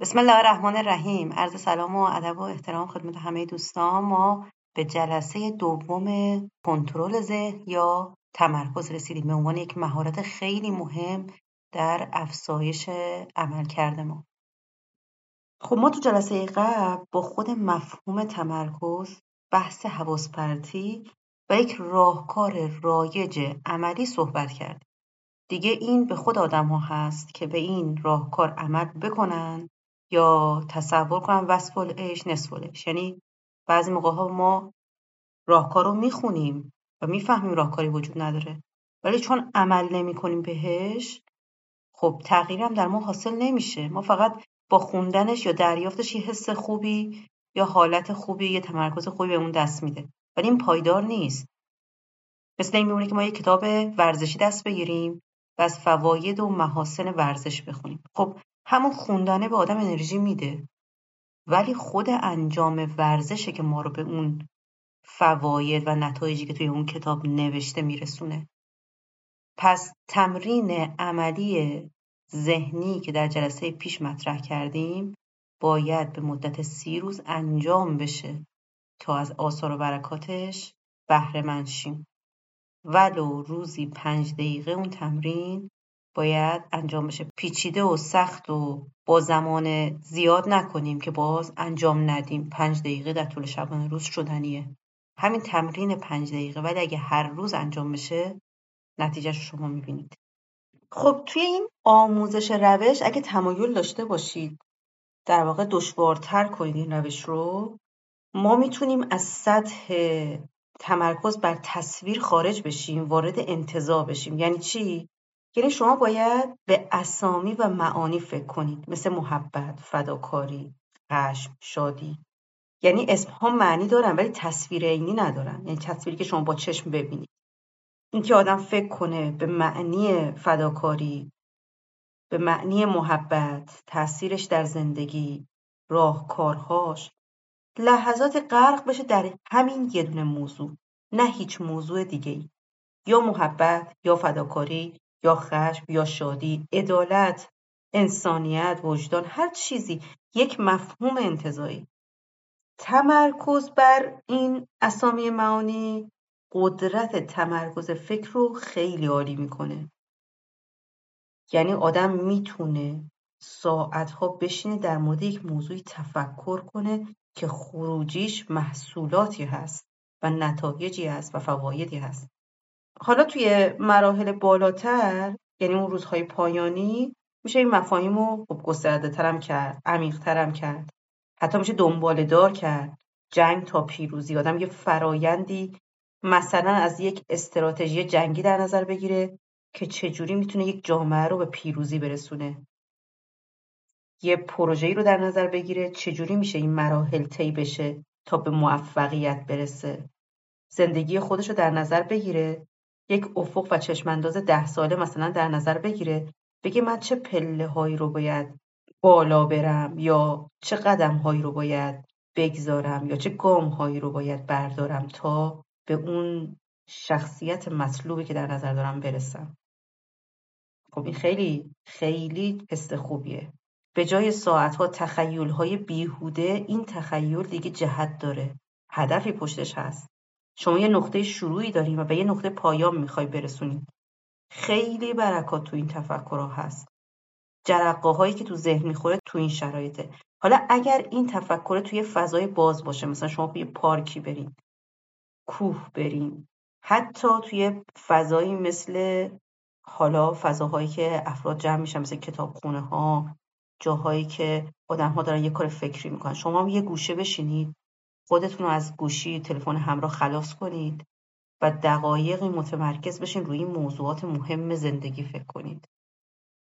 بسم الله الرحمن الرحیم. عرض سلام و ادب و احترام خدمت همه دوستان. ما به جلسه دوم کنترل ذهن یا تمرکز رسیدیم به عنوان یک مهارت خیلی مهم در افزایش عملکرد ما. خب ما تو جلسه قبل با خود مفهوم تمرکز بحث حواس و یک راهکار رایج عملی صحبت کردیم. دیگه این به خود آدم ها هست که به این راهکار عمل بکنن یا تصور کنم وصف العش نصف العش یعنی بعضی موقع ها ما راهکار رو می‌خونیم و می‌فهمیم راهکاری وجود نداره. ولی چون عمل نمی کنیم بهش خب تغییرم در ما حاصل نمیشه. ما فقط با خوندنش یا دریافتش یه حس خوبی یا حالت خوبی یا تمرکز خوبی به اون دست میده. ولی این پایدار نیست. مثل این میمونه که ما یه کتاب ورزشی دست بگیریم و از فواید و محاسن ورزش بخونیم. خب همون خوندنه به آدم انرژی میده. ولی خود انجام ورزشه که ما رو به اون فواید و نتایجی که توی اون کتاب نوشته میرسونه. پس تمرین عملی ذهنی که در جلسه پیش مطرح کردیم باید به مدت سی روز انجام بشه تا از آثار و برکاتش بهره مند شیم. ولو روزی پنج دقیقه اون تمرین باید انجام بشه. پیچیده و سخت و با زمان زیاد نکنیم که باز انجام ندیم. پنج دقیقه در طول شبانه روز شدنیه. همین تمرین پنج دقیقه. ولی اگه هر روز انجام بشه نتیجهش شما می‌بینید. خب توی این آموزش روش اگه تمایل داشته باشید در واقع دشوارتر کنید این روش رو ما می‌تونیم از سطح تمرکز بر تصویر خارج بشیم وارد انتظار بشیم. یعنی چی؟ یعنی شما باید به اسامی و معانی فکر کنید. مثل محبت، فداکاری، خشم، شادی. یعنی اسم ها معنی دارن ولی تصویر عینی ندارن. یعنی تصویری که شما با چشم ببینید. اینکه آدم فکر کنه به معنی فداکاری به معنی محبت تاثیرش در زندگی راهکارهاش لحظات غرق بشه در همین یه دونه موضوع. نه هیچ موضوع دیگه ای. یا محبت یا فداکاری یا خشم یا شادی عدالت انسانیت وجدان هر چیزی یک مفهوم انتظایی. تمرکز بر این اسامی معانی قدرت تمرکز فکر رو خیلی عالی می‌کنه. یعنی آدم می‌تونه ساعتها بشینه در مورد یک موضوعی تفکر کنه که خروجیش محصولاتی هست و نتایجی هست و فوایدی هست. حالا توی مراحل بالاتر یعنی اون روزهای پایانی میشه این مفاهیم رو خب گسترده ترم کرد عمیق ترم کرد. حتی میشه دنباله دار کرد. جنگ تا پیروزی. آدم یه فرایندی مثلا از یک استراتژی جنگی در نظر بگیره که چجوری می‌تونه یک جامعه رو به پیروزی برسونه. یه پروژه‌ای رو در نظر بگیره چجوری میشه این مراحل طی بشه تا به موفقیت برسه. زندگی خودش رو در نظر بگیره یک افق و چشمانداز ده ساله مثلا در نظر بگیره بگه من چه پله هایی رو باید بالا برم یا چه قدم هایی رو باید بگذارم یا چه گام هایی رو باید بردارم تا به اون شخصیت مطلوبی که در نظر دارم برسم. خب این خیلی خیلی حس خوبیه. به جای ساعتها تخیل های بیهوده این تخیل دیگه جهت داره. هدفی پشتش هست. شما یه نقطه شروعی داریم و به یه نقطه پایان می‌خوای برسونید خیلی برکات تو این تفکرها هست. جرقه هایی که تو ذهن می‌خوره تو این شرایطه. حالا اگر این تفکر توی فضای باز باشه مثلا شما توی پارکی برین کوه برین حتی توی فضایی مثل حالا فضاهایی که افراد جمع میشن مثل کتابخونه ها جاهایی که آدم ها دارن یه کار فکری می‌کنن. شما یه گوشه بشینید. خودتون رو از گوشی تلفن همراه خلاص کنید و دقایقی متمرکز بشین روی این موضوعات مهم زندگی فکر کنید.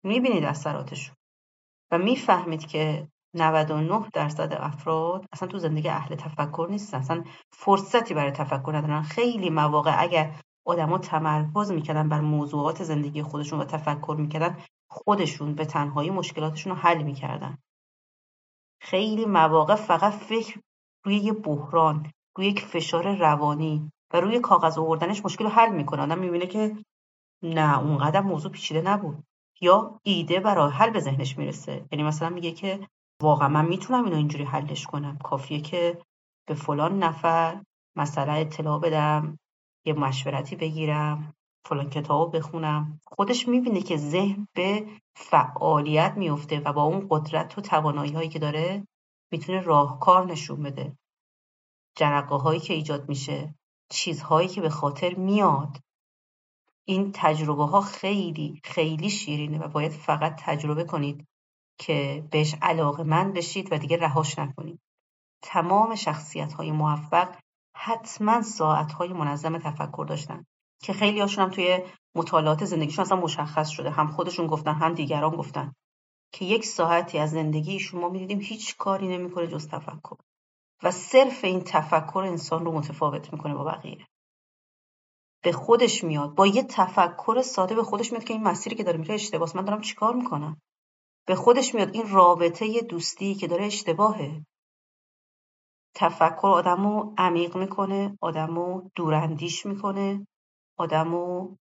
می‌بینید اثراتشون و می‌فهمید که 99 درصد افراد اصلا تو زندگی اهل تفکر نیستن اصلا فرصتی برای تفکر ندارن. خیلی مواقع اگر آدما تمرکز می‌کردن بر موضوعات زندگی خودشون و تفکر می‌کردن خودشون به تنهایی مشکلاتشون رو حل می‌کردن. خیلی مواقع فقط فکر روی یه بحران روی یک فشار روانی و روی کاغذ آوردنش مشکل رو حل می‌کنه. آدم می‌بینه که نه اونقدر موضوع پیچیده نبود. یا ایده و راه حل به ذهنش می‌رسه. یعنی مثلا میگه که واقعا من می‌تونم اینو اینجوری حلش کنم. کافیه که به فلان نفر مثلا اطلاع بدم یه مشورتی بگیرم فلان کتاب بخونم. خودش می‌بینه که ذهن به فعالیت میفته و با اون قدرت و توانایی هایی که داره می‌تونه راهکار نشون بده. جرقه هایی که ایجاد میشه چیزهایی که به خاطر میاد. این تجربه ها خیلی خیلی شیرینه و باید فقط تجربه کنید که بهش علاقه من بشید و دیگه رهاش نکنید. تمام شخصیت های موفق حتما ساعت های منظم تفکر داشتن که خیلی هاشون هم توی مطالعات زندگیشون اصلا مشخص شده. هم خودشون گفتن هم دیگران گفتن. که یک ساعتی از زندگی شما می‌دیدیم هیچ کاری نمی‌کنه جز تفکر. و صرف این تفکر انسان رو متفاوت می‌کنه با بقیه. به خودش میاد با یه تفکر ساده به خودش میاد که این مسیری که داره میره اشتباهه من دارم چیکار می‌کنم؟ به خودش میاد این رابطه دوستی که داره اشتباهه. تفکر آدمو عمیق می‌کنه آدمو دوراندیش می‌کنه آدمو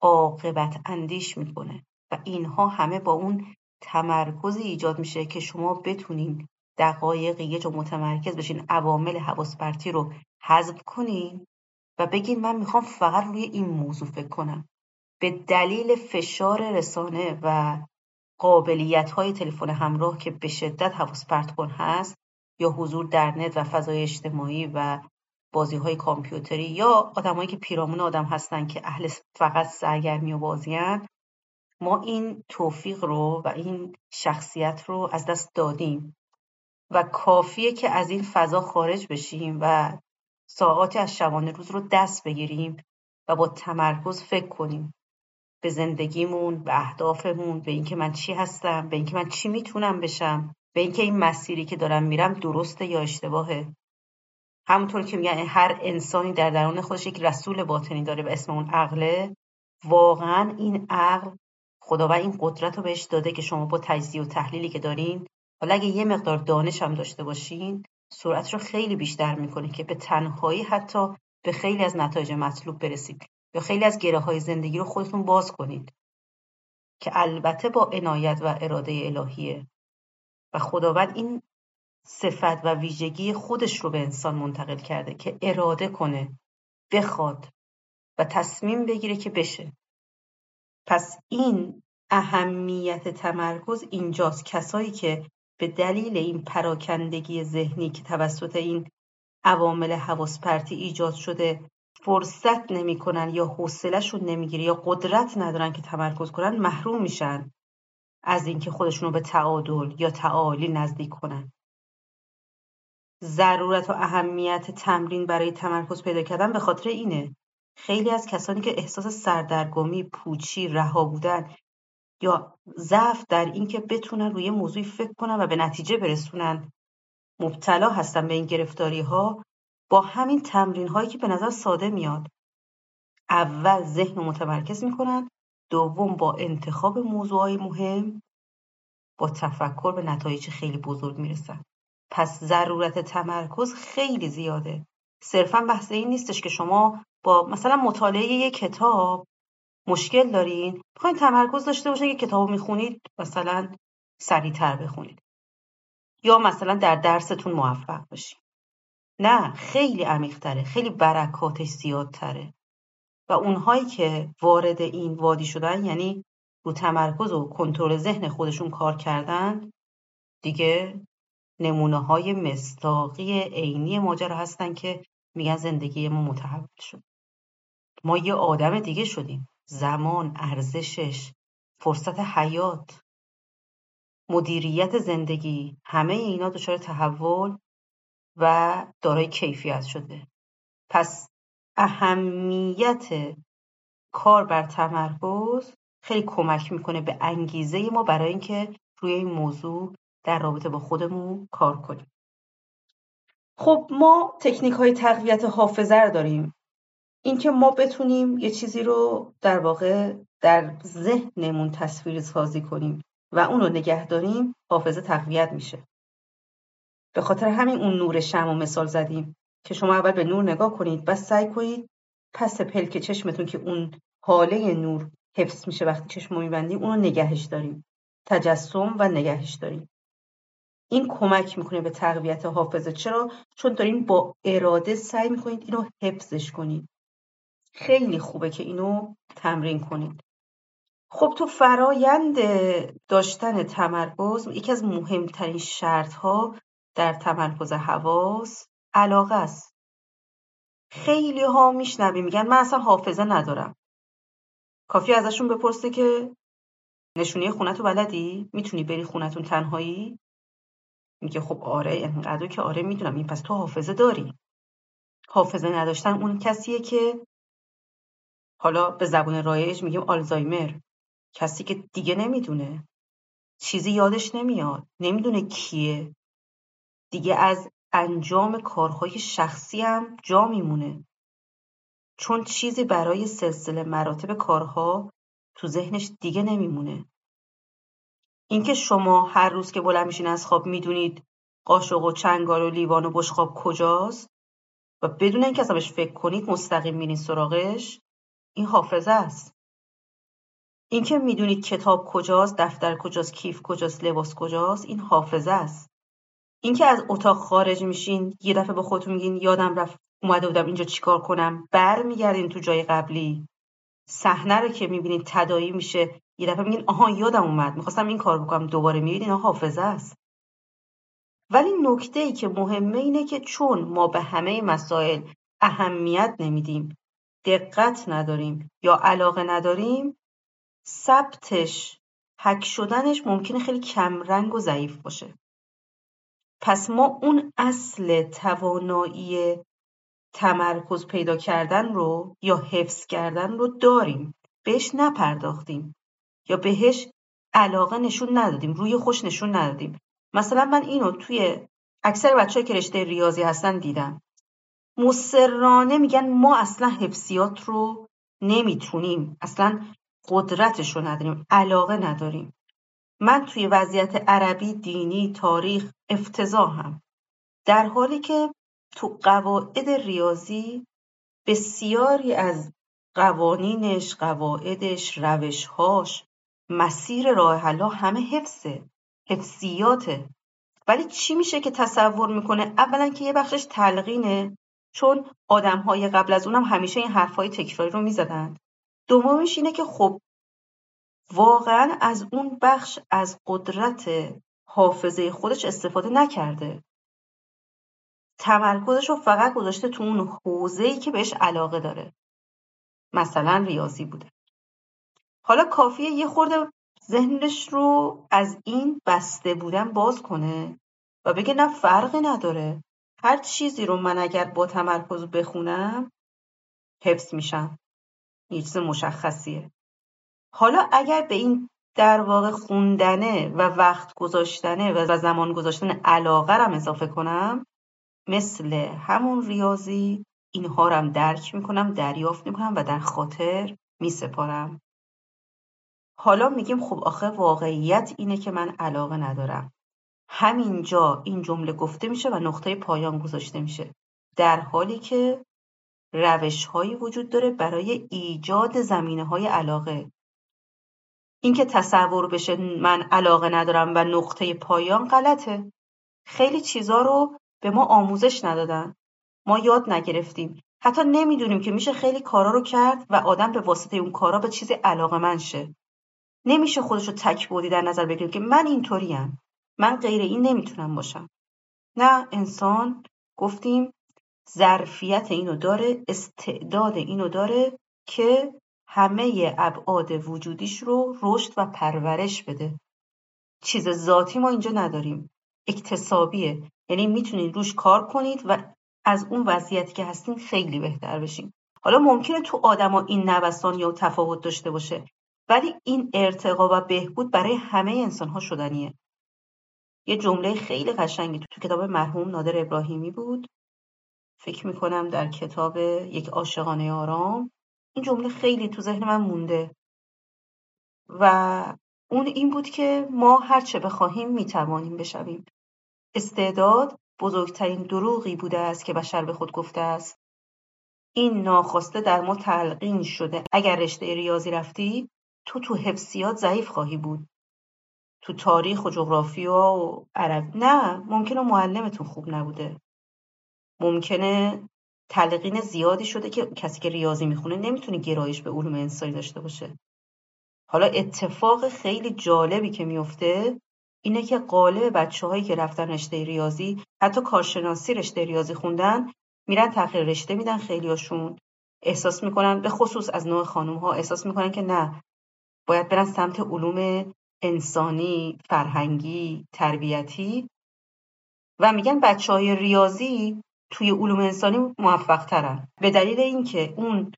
عاقبت اندیش می‌کنه. و اینها همه با اون تمرکزی ایجاد میشه که شما بتونین دقایق یه جا متمرکز بشین عوامل حواس رو حذف کنین و بگین من می‌خوام فقط روی این موضوع فکر کنم. به دلیل فشار رسانه و قابلیت های تلفن همراه که به شدت حواس پرت کن هست یا حضور در نت و فضای اجتماعی و بازی های کامپیوتری یا آدمایی که پیرامون آدم هستن که اهل فقط سرگرمی و بازیان ما این توفیق رو و این شخصیت رو از دست دادیم و کافیه که از این فضا خارج بشیم و ساعاتی از شبانه روز رو دست بگیریم و با تمرکز فکر کنیم به زندگیمون به اهدافمون به اینکه من چی هستم به اینکه من چی می‌تونم بشم به اینکه این مسیری که دارم میرم درسته یا اشتباهه. همونطور که میگن هر انسانی در درون خودش یک رسول باطنی داره به اسم اون عقله. واقعا این عقل خداوند این قدرت رو بهش داده که شما با تجزیه و تحلیلی که دارین حالا اگه یه مقدار دانش هم داشته باشین سرعت رو خیلی بیشتر می‌کنه که به تنهایی حتی به خیلی از نتایج مطلوب برسید یا خیلی از گره های زندگی رو خودتون باز کنید. که البته با عنایت و اراده الهیه. و خداوند این صفت و ویژگی خودش رو به انسان منتقل کرده که اراده کنه بخواد و تصمیم بگیره که بشه. پس این اهمیت تمرکز اینجاست. کسایی که به دلیل این پراکندگی ذهنی که توسط این عوامل حواس پرتی ایجاد شده فرصت نمی‌کنن یا حوصلهشون نمی‌گیره یا قدرت ندارن که تمرکز کنن محروم میشن از اینکه خودشون رو به تعادل یا تعالی نزدیک کنن. ضرورت و اهمیت تمرین برای تمرکز پیدا کردن به خاطر اینه. خیلی از کسانی که احساس سردرگمی، پوچی، رها بودن یا ضعف در اینکه بتونن روی موضوعی فکر کنن و به نتیجه برسونن مبتلا هستن به این گرفتاری ها با همین تمرین هایی که به نظر ساده میاد. اول ذهن رو متمرکز می‌کنن دوم با انتخاب موضوعهای مهم با تفکر به نتایج خیلی بزرگ می‌رسن. پس ضرورت تمرکز خیلی زیاده. صرفا بحث این نیستش که شما با مثلا مطالعه یک کتاب مشکل دارین بخواین تمرکز داشته باشین که کتاب می‌خونید مثلا سریعتر بخونید. یا مثلا در درستون موفق باشین. نه خیلی عمیقتره خیلی برکاتش زیادتره. و اونهایی که وارد این وادی شدن یعنی رو تمرکز و کنترل ذهن خودشون کار کردن دیگه نمونه های مستاقی عینی ماجرا هستن که میگن زندگی ما متحول شد. ما یه آدم دیگه شدیم. زمان ارزشش فرصت حیات مدیریت زندگی همه اینا دچار تحول و دارای کیفیت شده. پس اهمیت کار بر تمرکز خیلی کمک می‌کنه به انگیزه ما برای اینکه روی این موضوع در رابطه با خودمون کار کنیم. خب ما تکنیک های تقویت حافظه رو داریم. اینکه ما بتونیم یه چیزی رو در واقع در ذهنمون تصویر سازی کنیم و اون رو نگه داریم حافظه تقویت میشه. به خاطر همین اون نور شم و مثال زدیم که شما اول به نور نگاه کنید و سعی کنید پس پلک چشمتون که اون حاله نور حفظ میشه وقتی چشم میبندیم اون رو نگهش داریم. تجسم و نگهش داریم. این کمک می‌کنه به تقویت حافظه. چرا؟ چون دارین با اراده سعی می‌کنید اینو حفظش کنید. خیلی خوبه که اینو تمرین کنید. خب تو فرایند داشتن تمرکز یکی از مهمترین شرط ها در تمرکز حواس علاقه است. خیلی ها میشنوی میگن من اصلا حافظه ندارم. کافی ازشون بپرسه که نشونی خونتو بلدی؟ می‌تونی بری خونتون تنهایی؟ میگه خب آره انقدر که آره می‌دونم. این پس تو حافظه داری. حافظه نداشتن اون کسیه که حالا به زبون رایج میگیم آلزایمر. کسی که دیگه نمی‌دونه. چیزی یادش نمیاد. نمی‌دونه کیه. دیگه از انجام کارهای شخصی هم جا میمونه. چون چیزی برای سلسله مراتب کارها تو ذهنش دیگه نمیمونه. اینکه شما هر روز که بلند میشین از خواب می‌دونید قاشق و چنگال و لیوان و بشخاب کجاست و بدون اینکه اصلا فکر کنید مستقیم میرین سراغش این حافظه است. اینکه می‌دونید کتاب کجاست دفتر کجاست کیف کجاست لباس کجاست این حافظه است. اینکه از اتاق خارج میشین یه دفعه به خودتون میگین یادم رفت اومده بودم اینجا چیکار کنم برمیگردین تو جای قبلی. صحنه رو که می‌بینید تدایی میشه یه دفعه میگین آها یادم اومد می‌خواستم این کار بکنم دوباره می‌بینید اینا حافظه است. ولی نکته ای که مهمه اینه که چون ما به همه مسائل اهمیت نمیدیم دقت نداریم یا علاقه نداریم ثبتش حک شدنش ممکنه خیلی کمرنگ و ضعیف باشه. پس ما اون اصل توانایی تمرکز پیدا کردن رو یا حفظ کردن رو داریم. بهش نپرداختیم یا بهش علاقه نشون ندادیم روی خوش نشون ندادیم. مثلا من اینو توی اکثر بچه که رشته ریاضی هستن دیدم. مصرانه میگن ما اصلا حفظیات رو نمی‌تونیم. اصلا قدرتش رو نداریم علاقه نداریم. من توی وضعیت عربی دینی تاریخ افتضاحم در حالی که تو قواعد ریاضی بسیاری از قوانینش قواعدش روشهاش مسیر راه حلا همه حفظه حفظیاته. ولی چی میشه که تصور می‌کنه؟ اولا که یه بخشش تلقینه. چون آدمهای قبل از اونم همیشه این حرفهای تکراری رو می‌زدن دومش اینه که خب واقعا از اون بخش از قدرت حافظه خودش استفاده نکرده. تمرکزش رو فقط گذاشته تو اون ای که بهش علاقه داره. مثلا ریاضی بوده. حالا کافیه یه خورده ذهنش رو از این بسته بودن باز کنه و بگه نه فرقی نداره. هر چیزی رو من اگر با تمرکز بخونم حفظ میشم. یه چیز مشخصیه. حالا اگر به این در واقع خوندنه و وقت گذاشتنه و زمان گذاشتن علاقه رم اضافه کنم مثل همون ریاضی اینها رم درک می‌کنم دریافت می‌کنم و در خاطر میسپارم. حالا میگیم خب آخه واقعیت اینه که من علاقه ندارم. همینجا این جمله گفته میشه و نقطه پایان گذاشته میشه. در حالی که روش هایی وجود داره برای ایجاد زمینه های علاقه. اینکه تصور بشه من علاقه ندارم و نقطه پایان غلطه. خیلی چیزا رو به ما آموزش ندادن. ما یاد نگرفتیم. حتی نمی‌دونیم که میشه خیلی کارا رو کرد و آدم به واسطه اون کارا به چیزی علاقه من شه. نمیشه خودش رو تک بودی در نظر بگیریم که من اینطوریم. من غیر این نمی‌تونم باشم. نه انسان گفتیم ظرفیت اینو داره استعداد اینو داره که همه ابعاد وجودیش رو رشد و پرورش بده. چیز ذاتی ما اینجا نداریم. اکتسابیه یعنی می‌تونید روش کار کنید و از اون وضعیتی که هستین خیلی بهتر بشین. حالا ممکنه تو آدما این نوسان یا تفاوت داشته باشه ولی این ارتقا و بهبود برای همه انسان ها شدنیه. یه جمله خیلی قشنگی تو, کتاب مرحوم نادر ابراهیمی بود. فکر می‌کنم در کتاب یک عاشقانه آرام. این جمله خیلی تو ذهن من مونده. و اون این بود که ما هرچه بخواهیم می‌توانیم بشویم. استعداد بزرگترین دروغی بوده است که بشر به خود گفته است. این ناخواسته در ما تلقین شده. اگر رشته ریاضی رفتی تو تو حفظیات ضعیف خواهی بود. تو تاریخ و جغرافیا و عرب نه ممکنه معلمتون خوب نبوده. ممکنه تلقین زیادی شده که کسی که ریاضی می‌خونه نمی‌تونه گرایش به علوم انسانی داشته باشه. حالا اتفاق خیلی جالبی که میفته اینه که قالب بچه هایی که رفتن رشته ریاضی حتی کارشناسی رشته ریاضی خوندن میرن تغییر رشته میدن خیلیاشون احساس می‌کنن به خصوص از نوع خانم ها احساس می‌کنن که نه باید برن سمت علوم انسانی، فرهنگی، تربیتی. و میگن بچه های ریاضی توی علوم انسانی موفق ترن به دلیل اینکه اون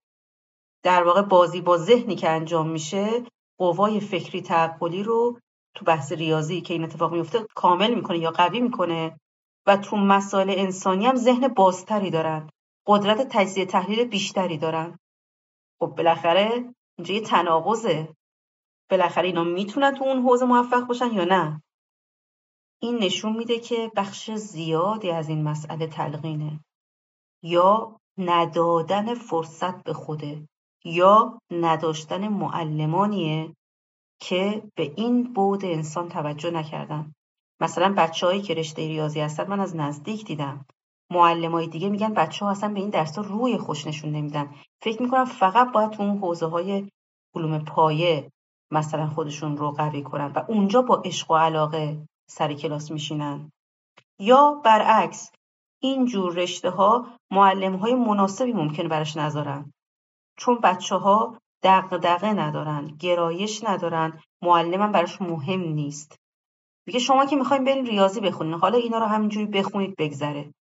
در واقع بازی با ذهنی که انجام میشه قوای فکری تعقلی رو تو بحث ریاضی که این اتفاق میفته کامل می‌کنه یا قوی می‌کنه و تو مسائل انسانی هم ذهن بازتری دارن. قدرت تجزیه تحلیل بیشتری دارن. خب بالاخره اینجا یه تناقضه. بالاخره اینا می‌تونن تو اون حوزه موفق باشن یا نه؟ این نشون میده که بخش زیادی از این مسئله تلقینه. یا ندادن فرصت به خوده یا نداشتن معلمانیه که به این بود انسان توجه نکردن. مثلا بچههایی که رشته ریاضی هستن من از نزدیک دیدم. های دیگه میگن بچه ها اصلا به این درس روی خوش نشون نمیدن. فکر می‌کنم فقط باید تو اون حوزه های علوم پایه مثلا خودشون رو قوی کنن و اونجا با عشق و علاقه سر کلاس میشینن. یا برعکس این جور رشته ها معلم های مناسبی ممکنه براش نذارن. چون بچه ها دغدغه ندارن گرایش ندارن معلمم براش مهم نیست. میگه شما که می‌خوایم برین ریاضی بخونین حالا اینا رو همینجوری بخونید بگذره.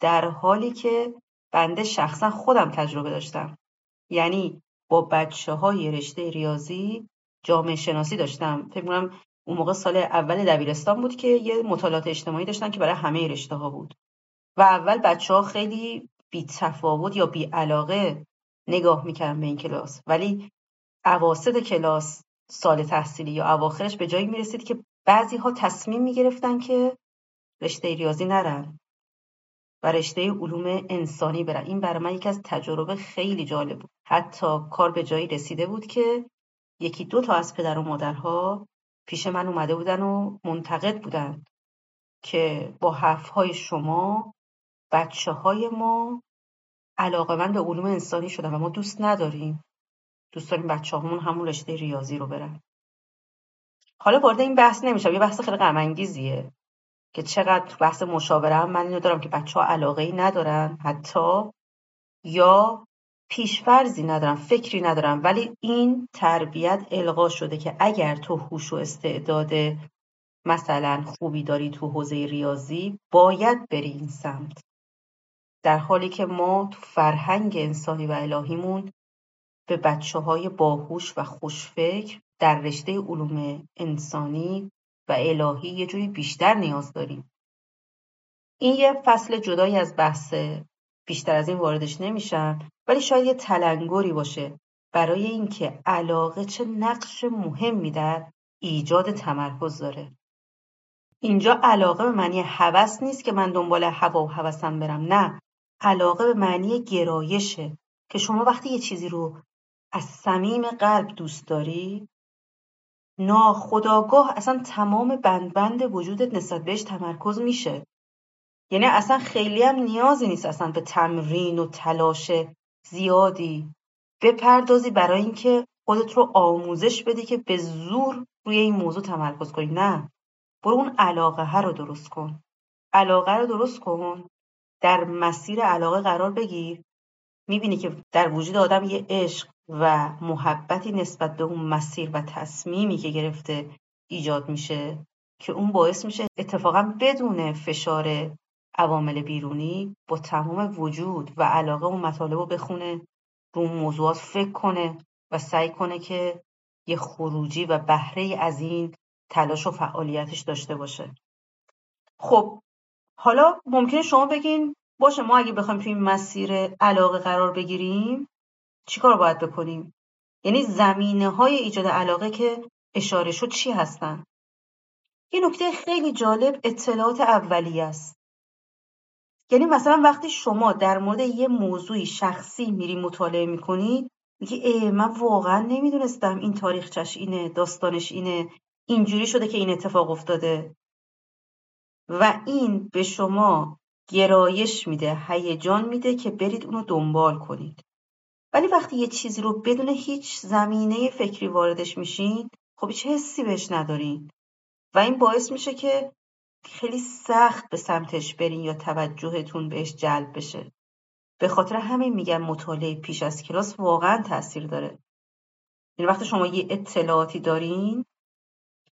در حالی که بنده شخصا خودم تجربه داشتم. یعنی با بچه های رشته ریاضی جامعه شناسی داشتم. فکر کنم اون موقع سال اول دبیرستان بود که یه مطالعات اجتماعی داشتن که برای همه رشته ها بود. و اول بچه ها خیلی بی تفاوت یا بی علاقه نگاه می‌کردن به این کلاس. ولی عواسط کلاس سال تحصیلی یا اواخرش به جایی می‌رسید که بعضی ها تصمیم می‌گرفتن که رشته ریاضی نرن و رشته علوم انسانی برن. این برای من یکی از تجربه خیلی جالب بود. حتی کار به جایی رسیده بود که یکی دو تا از پدر و مادرها پیش من اومده بودن و منتقد بودن که با حرفهای شما بچه های ما علاقه من به علوم انسانی شدن و ما دوست نداریم. دوست داریم بچه همون همون رشته ریاضی رو برن. حالا وارد این بحث نمیشم. یه بحث خیلی غم که چقدر بحث مشاوره من اینو دارم که بچه ها علاقه ای ندارن حتی یا پیشفرزی ندارن فکری ندارن ولی این تربیت القا شده که اگر تو هوش و استعداد مثلا خوبی داری تو حوزه ریاضی باید بری این سمت. در حالی که ما تو فرهنگ انسانی و الهیمون به بچه های باهوش و خوشفکر در رشته علوم انسانی و الهی یه جوری بیشتر نیاز داریم. این یه فصل جدایی از بحث بیشتر از این واردش نمیشم ولی شاید یه تلنگری باشه برای اینکه علاقه چه نقش مهمی در ایجاد تمرکز داره. اینجا علاقه به معنی هوس نیست که من دنبال هوا و هوسم برم نه. علاقه به معنی گرایشه که شما وقتی یه چیزی رو از صمیم قلب دوست داری ناخداگاه اصلا تمام بند وجودت نسبت بهش تمرکز میشه. یعنی اصلا خیلی هم نیازی نیست اصلا به تمرین و تلاش زیادی بپردازی برای اینکه خودت رو آموزش بدی که به زور روی این موضوع تمرکز کنی. نه. برو اون علاقه رو درست کن. علاقه رو درست کن. در مسیر علاقه قرار بگیر. می‌بینی که در وجود آدم یه عشق و محبتی نسبت به اون مسیر و تصمیمی که گرفته ایجاد میشه که اون باعث میشه اتفاقا بدون فشار عوامل بیرونی با تمام وجود و علاقه اون مطالب رو بخونه رو اون موضوعات فکر کنه و سعی کنه که یه خروجی و بهره از این تلاش و فعالیتش داشته باشه. خب حالا ممکنه شما بگین باشه ما اگه بخوایم توی این مسیر علاقه قرار بگیریم چیکار باید بکنیم؟ یعنی زمینه های ایجاد علاقه که اشاره شد چی هستن؟ یه نکته خیلی جالب اطلاعات اولیه است. یعنی مثلا وقتی شما در مورد یه موضوعی شخصی میری مطالعه می‌کنی میگی ای من واقعا نمی‌دونستم این تاریخچش اینه داستانش اینه اینجوری شده که این اتفاق افتاده. و این به شما گرایش میده هیجان میده که برید اونو دنبال کنید. ولی وقتی یه چیزی رو بدون هیچ زمینه فکری واردش میشین خب هیچ حسی بهش ندارین. و این باعث میشه که خیلی سخت به سمتش برین یا توجهتون بهش جلب بشه. به خاطر همین میگم مطالعه پیش از کلاس واقعا تاثیر داره. یعنی وقتی شما یه اطلاعاتی دارین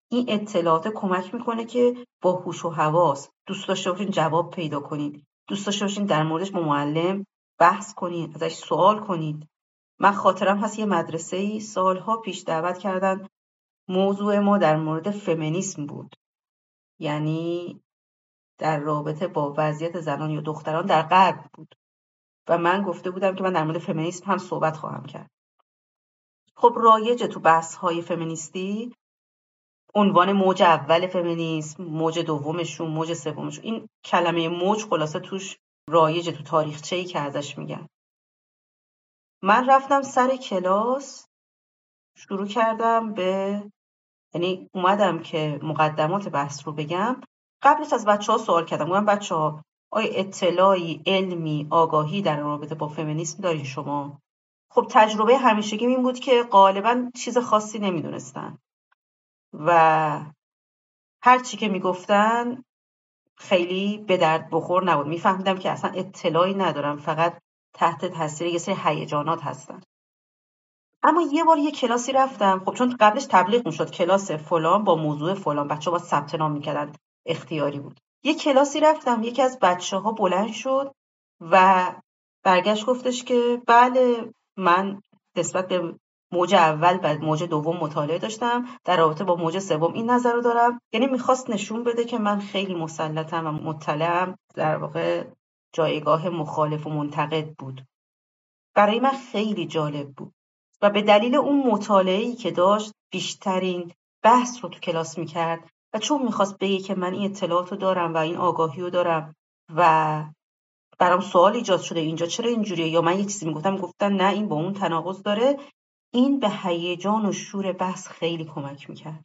این اطلاعات کمک می‌کنه که با هوش و حواس دوست داشته باشین جواب پیدا کنید. دوست داشته باشین در موردش با معلم بحث کنید ازش سوال کنید. من خاطرم هست یه مدرسه ای سالها پیش دعوت کردن موضوع ما در مورد فمینیسم بود. یعنی در رابطه با وضعیت زنان یا دختران در غرب بود. و من گفته بودم که من در مورد فمینیسم هم صحبت خواهم کرد. خب رایج تو بحث های فمینیستی عنوان موج اول فمینیسم موج دومشون موج سومشون این کلمه موج خلاصه توش رایج تو تاریخچه ای که ازش میگن. من رفتم سر کلاس شروع کردم به یعنی اومدم که مقدمات بحث رو بگم. قبلش از بچه ها سوال کردم. گفتم بچه ها آیا اطلاعی علمی آگاهی در رابطه با فمینیسم دارین شما؟ خب تجربه همیشگی این بود که غالبا چیز خاصی نمی‌دونستن. و هر چی که می‌گفتن خیلی به درد بخور نبود. میفهمیدم که اصلا اطلاعی ندارم. فقط تحت تاثیر یه سری هیجانات هستن. اما یه بار یه کلاسی رفتم. خب چون قبلش تبلیغ می‌شد کلاس فلان با موضوع فلان. بچه با ثبت نام می‌کردن اختیاری بود. یه کلاسی رفتم. یکی از بچه ها بلند شد و برگشت گفتش که بله من نسبت به موج اول بعد موج دوم مطالعه داشتم. در رابطه با موج سوم این نظر رو دارم. یعنی می‌خواست نشون بده که من خیلی مسلطم و مطلعم. در واقع جایگاه مخالف و منتقد بود. برای من خیلی جالب بود. و به دلیل اون مطالعه‌ای که داشت بیشترین بحث رو تو کلاس می‌کرد و چون می‌خواست بگه که من این اطلاعات رو دارم و این آگاهی رو دارم و برام سوال ایجاد شده اینجا چرا اینجوریه؟ یا من یه چیزی می‌گفتم گفتن نه این با اون تناقض داره. این به هیجان و شور بحث خیلی کمک می‌کرد.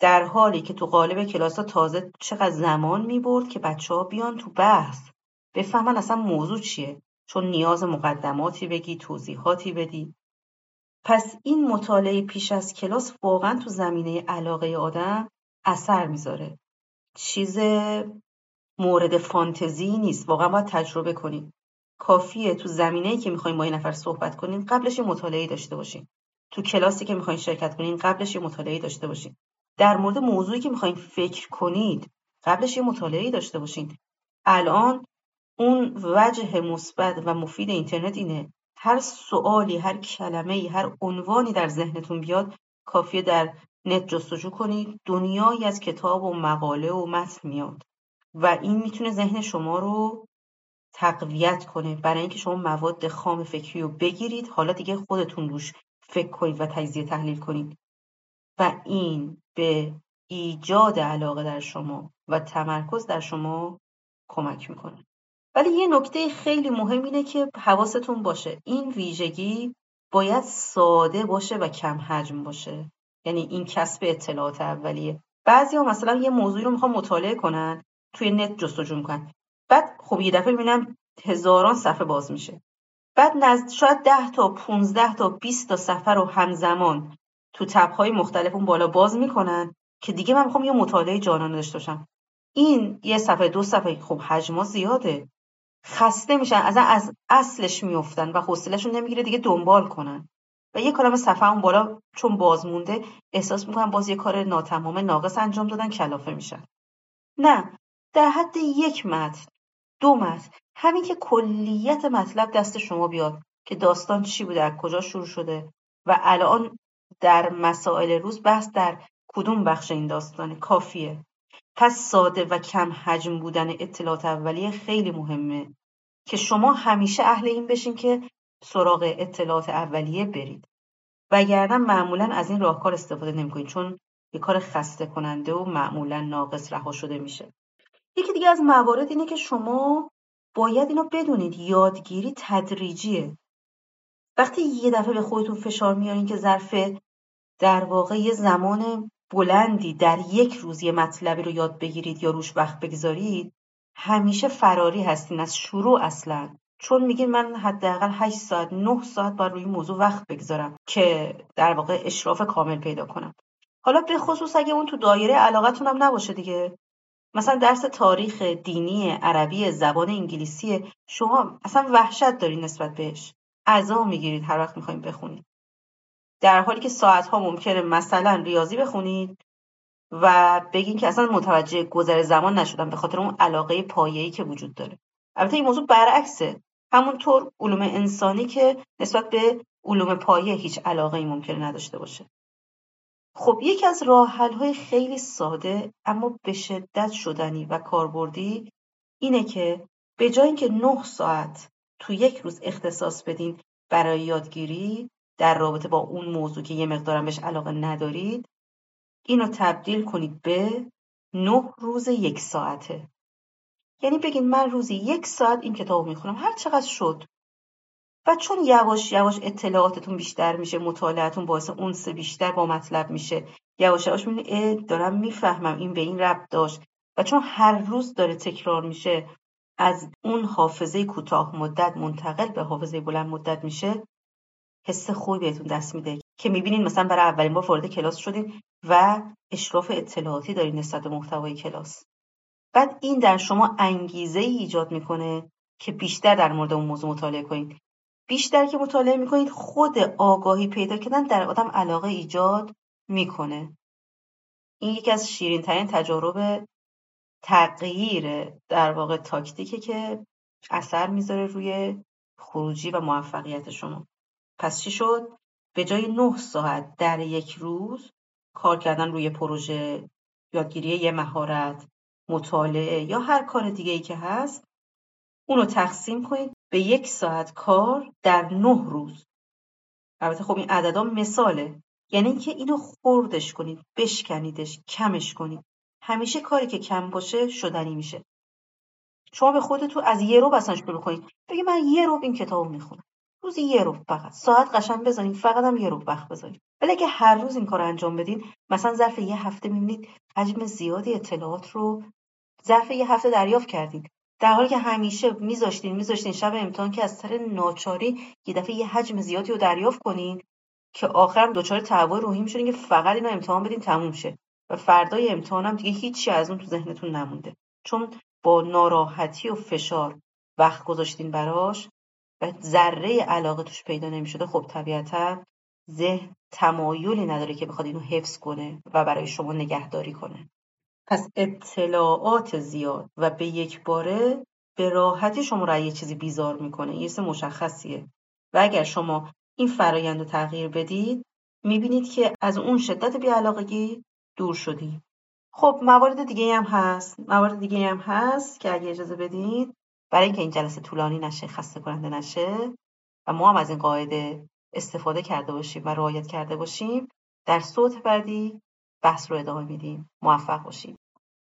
در حالی که تو قالب کلاس تازه چقدر زمان می‌برد که بچه ها بیان تو بحث بفهمن اصلا موضوع چیه. چون نیاز مقدماتی بگی توضیحاتی بدی. پس این مطالعه پیش از کلاس واقعا تو زمینه علاقه آدم اثر می‌ذاره. چیز مورد فانتزی نیست. واقعا باید تجربه کنید کافیه تو زمینه‌ای که می‌خواین با این نفر صحبت کنین قبلش یه مطالعه داشته باشین تو کلاسی که می‌خواین شرکت کنین قبلش یه مطالعه داشته باشین. در مورد موضوعی که می‌خواین فکر کنید قبلش یه مطالعه داشته باشین. الان اون وجه مثبت و مفید اینترنت اینه. هر سوالی هر کلمه هر عنوانی در ذهنتون بیاد کافیه در نت جستجو کنید. دنیایی از کتاب و مقاله و متن میاد و این می‌تونه ذهن شما رو تقویت کنه. برای اینکه شما مواد خام فکری رو بگیرید حالا دیگه خودتون روش فکر کنید و تجزیه تحلیل کنید. و این به ایجاد علاقه در شما و تمرکز در شما کمک می‌کنه. ولی یه نکته خیلی مهم اینه که حواستون باشه. این ویژگی باید ساده باشه و کم حجم باشه. یعنی این کسب اطلاعات اولیه. بعضی ها مثلا یه موضوعی رو می‌خوان مطالعه کنن توی نت جستجو می‌کنن. بعد خب یه دفعه می‌بینم هزاران صفحه باز میشه. بعد نزد شاید ده تا 15 تا 20 تا صفحه رو همزمان تو تبهای مختلف اون بالا باز می‌کنن که دیگه من می‌خوام یه مطالعه جانانه داشته باشم. این یه صفحه دو صفحه خب حجما زیاده. خسته میشن از از اصلش میفتن و حوصلهشون نمی‌گیره دیگه دنبال کنن. و یه کلمه صفحه اون بالا چون باز مونده احساس می‌کنن باز یه کار ناتمام ناقص انجام دادن کلافه میشن. نه در حد یک متن دو متن. همین که کلیت مطلب دست شما بیاد که داستان چی بوده از کجا شروع شده و الان در مسائل روز بحث در کدوم بخش این داستانه. کافیه. پس ساده و کم حجم بودن اطلاعات اولیه خیلی مهمه که شما همیشه اهل این بشین که سراغ اطلاعات اولیه برید. وگرنه معمولا از این راهکار استفاده نمی‌کنید چون یه کار خسته کننده و معمولا ناقص رها شده میشه. یکی دیگه از موارد اینه که شما باید اینو بدونید یادگیری تدریجیه. وقتی یه دفعه به خودتون فشار میارین که ظرف در واقع یه زمان بلندی در یک روز یه مطلبی رو یاد بگیرید یا روش وقت بگذارید همیشه فراری هستین از شروع اصلا. چون میگین من حداقل 8 ساعت 9 ساعت باید روی موضوع وقت بگذارم که در واقع اشراف کامل پیدا کنم. حالا به خصوص اگه اون تو دایره علاقتون هم نباشه دیگه. مثلا درس تاریخ دینی عربی زبان انگلیسی شما اصلا وحشت دارین نسبت بهش. عزا می‌گیرید هر وقت می‌خوایم بخونید. در حالی که ساعت ها ممکنه مثلا ریاضی بخونید و بگین که اصلا متوجه گذر زمان نشدم به خاطر اون علاقه پایه‌ای که وجود داره. البته این موضوع برعکسه. همونطور علوم انسانی که نسبت به علوم پایه هیچ علاقه ای ممکنه نداشته باشه. خب یکی از راه های خیلی ساده اما به شدت شدنی و کاربردی اینه که به جای اینکه نه ساعت تو یک روز اختصاص بدین برای یادگیری در رابطه با اون موضوع که یه مقدارم بهش علاقه ندارید اینو تبدیل کنید به نه روز یک ساعته. یعنی بگین من روزی یک ساعت این کتاب می‌خونم. هر چقدر شد. و چون یواش یواش اطلاعاتتون بیشتر میشه مطالعتون باعث اونس بیشتر با مطلب میشه یواش یواش می‌بینی دارم می‌فهمم این به این ربط داشت. و چون هر روز داره تکرار میشه از اون حافظه کوتاه مدت منتقل به حافظه بلند مدت میشه حس خوبی بهتون دست میده که می‌بینین مثلا برای اولین بار وارد کلاس شدین و اشراف اطلاعاتی دارین نسبت به محتوای کلاس. بعد این در شما انگیزه ای ایجاد می‌کنه که بیشتر در مورد اون موضوع مطالعه کنید بیشتر که مطالعه می‌کنید خود آگاهی پیدا کردن در آدم علاقه ایجاد می‌کنه. این یکی از شیرین ترین تجارب تغییر در واقع تاکتیکه که اثر می‌ذاره روی خروجی و موفقیت شما. پس چی شد؟ به جای نه ساعت در یک روز کار کردن روی پروژه یادگیری یه مهارت مطالعه یا هر کار دیگه ای که هست اونو تقسیم کنید به یک ساعت کار در نه روز. البته خب این عددا مثاله. یعنی اینکه اینو خوردش کنید بشکنیدش کمش کنید. همیشه کاری که کم باشه شدنی میشه. شما به خودتون از یه رو اصلا شروع کنید. بگی من یه رو این کتاب می‌خونم. روزی یه رو فقط. ساعت قشنگ بزنید فقط هم یه رو وقت بذارید ولی اگه هر روز این کار انجام بدین مثلا ظرف یه هفته می‌بینید حجم زیادی اطلاعات رو ظرف یه هفته دریافت کردید در حالی که همیشه میذاشتین میذاشتین شب امتحان که از سر ناچاری یه دفعه یه حجم زیادی رو دریافت کنین که آخرم دچار تهوع روحی میشونین که فقط اینو امتحان بدین تموم شه. و فردای امتحانم دیگه هیچی از اون تو ذهنتون نمونده. چون با ناراحتی و فشار وقت گذاشتین براش و ذره علاقه توش پیدا نمی‌شده خب طبیعتا ذهن تمایلی نداره که بخواد اینو حفظ کنه و برای شما نگهداری کنه. پس اطلاعات زیاد و به یک باره به راحتی شما را یه چیزی بیزار می‌کنه یه مشخصیه. و اگر شما این فرایند رو تغییر بدید می‌بینید که از اون شدت بیعلاقگی دور شدی. خب موارد دیگه هم هست. موارد دیگه هم هست که اگه اجازه بدید برای اینکه این جلسه طولانی نشه خسته کننده نشه و ما هم از این قاعده استفاده کرده باشیم و رعایت کرده باشیم در صوت بعدی بحث رو ادامه میدیم. موفق باشیم.